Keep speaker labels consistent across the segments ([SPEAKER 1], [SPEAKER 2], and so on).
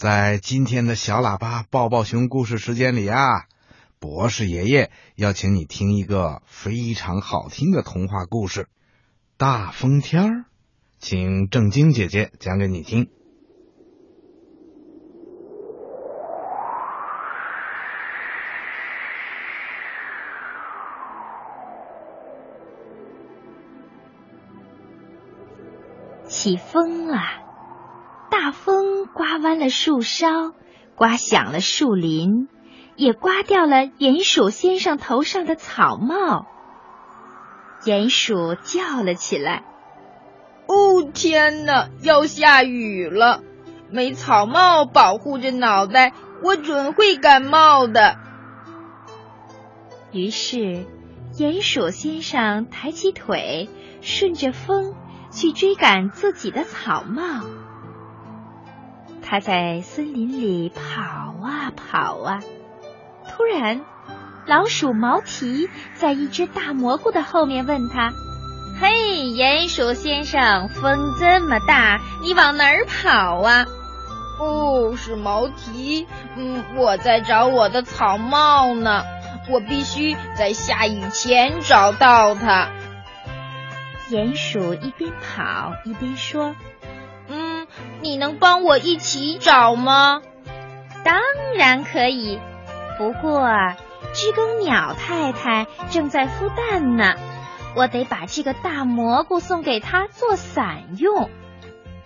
[SPEAKER 1] 在今天的小喇叭抱抱熊故事时间里啊，博士爷爷要请你听一个非常好听的童话故事《大风天儿》，请正晶姐姐讲给你听。
[SPEAKER 2] 起风了，大风刮弯了树梢，刮响了树林，也刮掉了鼹鼠先生头上的草帽。鼹鼠叫了起来：“
[SPEAKER 3] 哦，天哪，要下雨了！没草帽保护着脑袋，我准会感冒的。”
[SPEAKER 2] 于是，鼹鼠先生抬起腿，顺着风。去追赶自己的草帽，他在森林里跑啊跑啊。突然，老鼠毛提在一只大蘑菇的后面问他：“
[SPEAKER 4] 嘿，鼹鼠先生，风这么大，你往哪儿跑啊？”“
[SPEAKER 3] 哦，是毛提。嗯，我在找我的草帽呢。我必须在下雨前找到它。”
[SPEAKER 2] 鼹鼠一边跑一边说：“
[SPEAKER 3] 嗯，你能帮我一起找吗？”“
[SPEAKER 4] 当然可以，不过知更鸟太太正在孵蛋呢，我得把这个大蘑菇送给她做伞用。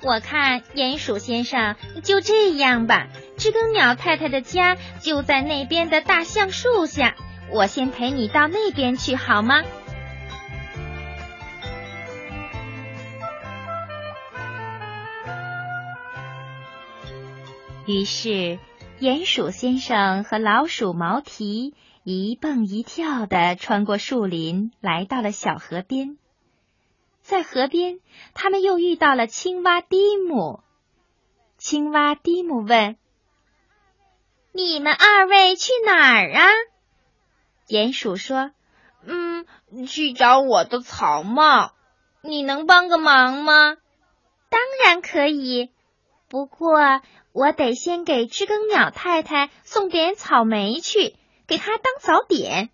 [SPEAKER 4] 我看鼹鼠先生就这样吧，知更鸟太太的家就在那边的大橡树下，我先陪你到那边去好吗？”
[SPEAKER 2] 于是，鼹鼠先生和老鼠毛提一蹦一跳的穿过树林，来到了小河边。在河边，他们又遇到了青蛙蒂姆。青蛙蒂姆问：“
[SPEAKER 4] 你们二位去哪儿啊？”
[SPEAKER 2] 鼹鼠说：“
[SPEAKER 3] 嗯，去找我的草帽。你能帮个忙吗？”“
[SPEAKER 4] 当然可以，不过……”我得先给知更鸟太太送点草莓去，给她当早点。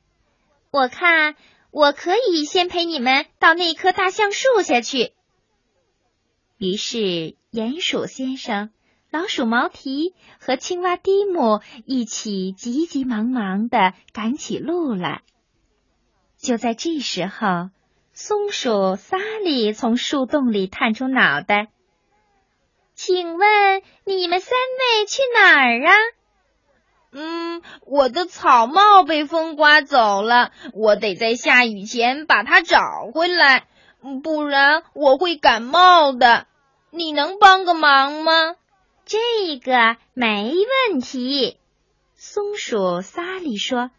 [SPEAKER 4] 我看我可以先陪你们到那棵大橡树下去。
[SPEAKER 2] 于是，鼹鼠先生、老鼠毛提和青蛙蒂姆一起急急忙忙的赶起路来。就在这时候，松鼠萨利从树洞里探出脑袋。
[SPEAKER 4] 请问你们三位去哪儿啊？
[SPEAKER 3] 嗯，我的草帽被风刮走了，我得在下雨前把它找回来，不然我会感冒的。你能帮个忙吗？
[SPEAKER 4] 这个没问题。松鼠萨利说：“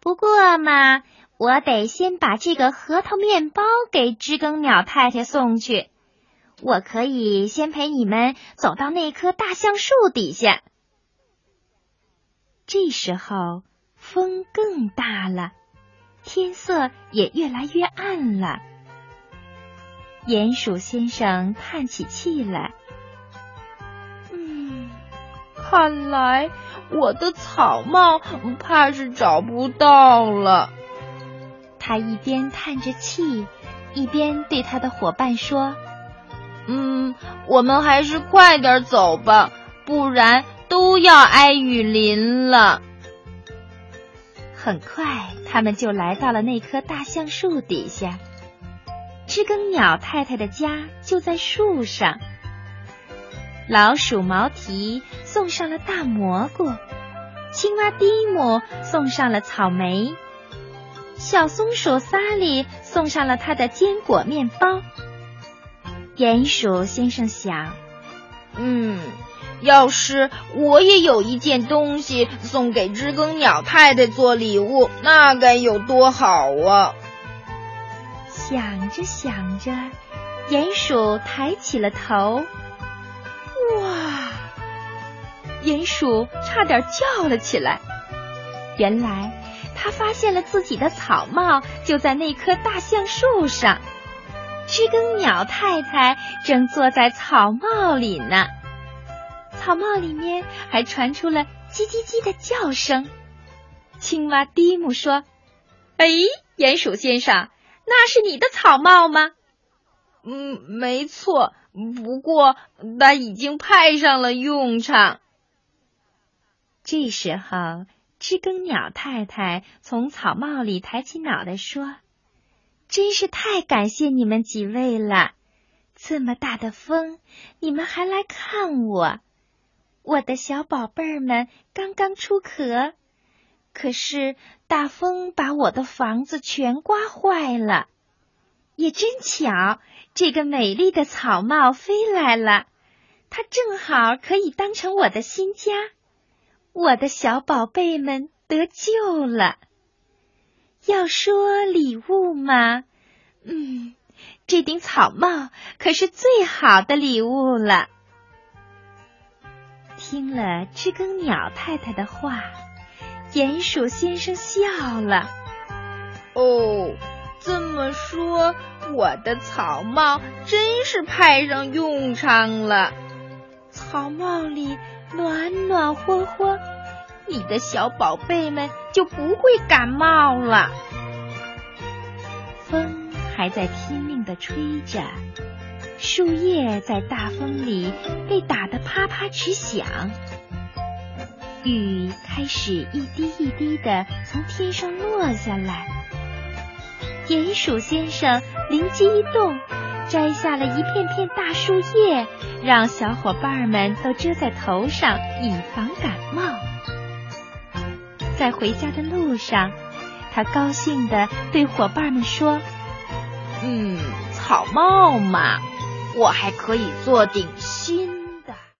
[SPEAKER 4] 不过嘛，我得先把这个核桃面包给知更鸟太太送去。”我可以先陪你们走到那棵大橡树底下。
[SPEAKER 2] 这时候风更大了，天色也越来越暗了。鼹鼠先生叹起气来：“
[SPEAKER 3] 嗯，看来我的草帽怕是找不到了。”
[SPEAKER 2] 他一边叹着气，一边对他的伙伴说。
[SPEAKER 3] 嗯，我们还是快点走吧，不然都要挨雨淋了。
[SPEAKER 2] 很快，他们就来到了那棵大橡树底下。知更鸟太太的家就在树上。老鼠毛提送上了大蘑菇，青蛙蒂姆送上了草莓，小松鼠萨利送上了他的坚果面包。鼹鼠先生想：“
[SPEAKER 3] 嗯，要是我也有一件东西送给知更鸟太太做礼物，那该有多好啊！”
[SPEAKER 2] 想着想着，鼹鼠抬起了头。哇！鼹鼠差点叫了起来。原来，他发现了自己的草帽就在那棵大橡树上。知更鸟太太正坐在草帽里呢，草帽里面还传出了叽叽叽的叫声。青蛙蒂姆说：“哎，鼹鼠先生，那是你的草帽吗？”“
[SPEAKER 3] 嗯，没错，不过它已经派上了用场。”
[SPEAKER 2] 这时候，知更鸟太太从草帽里抬起脑袋说：“真是太感谢你们几位了！这么大的风，你们还来看我。我的小宝贝儿们刚刚出壳。”可是大风把我的房子全刮坏了，也真巧，这个美丽的草帽飞来了，它正好可以当成我的新家，我的小宝贝们得救了。要说礼物嘛，嗯，这顶草帽可是最好的礼物了。听了知更鸟太太的话。鼹鼠先生笑了。
[SPEAKER 3] 哦，这么说，我的草帽真是派上用场了。
[SPEAKER 2] 草帽里暖暖和和，你的小宝贝们就不会感冒了。风还在拼命的吹着，树叶在大风里被打得啪啪直响。雨开始一滴一滴的从天上落下来。鼹鼠先生灵机一动，摘下了一片片大树叶，让小伙伴们都遮在头上，以防感冒。在回家的路上，他高兴的对伙伴们说：“
[SPEAKER 3] 嗯，草帽嘛，我还可以做顶新。”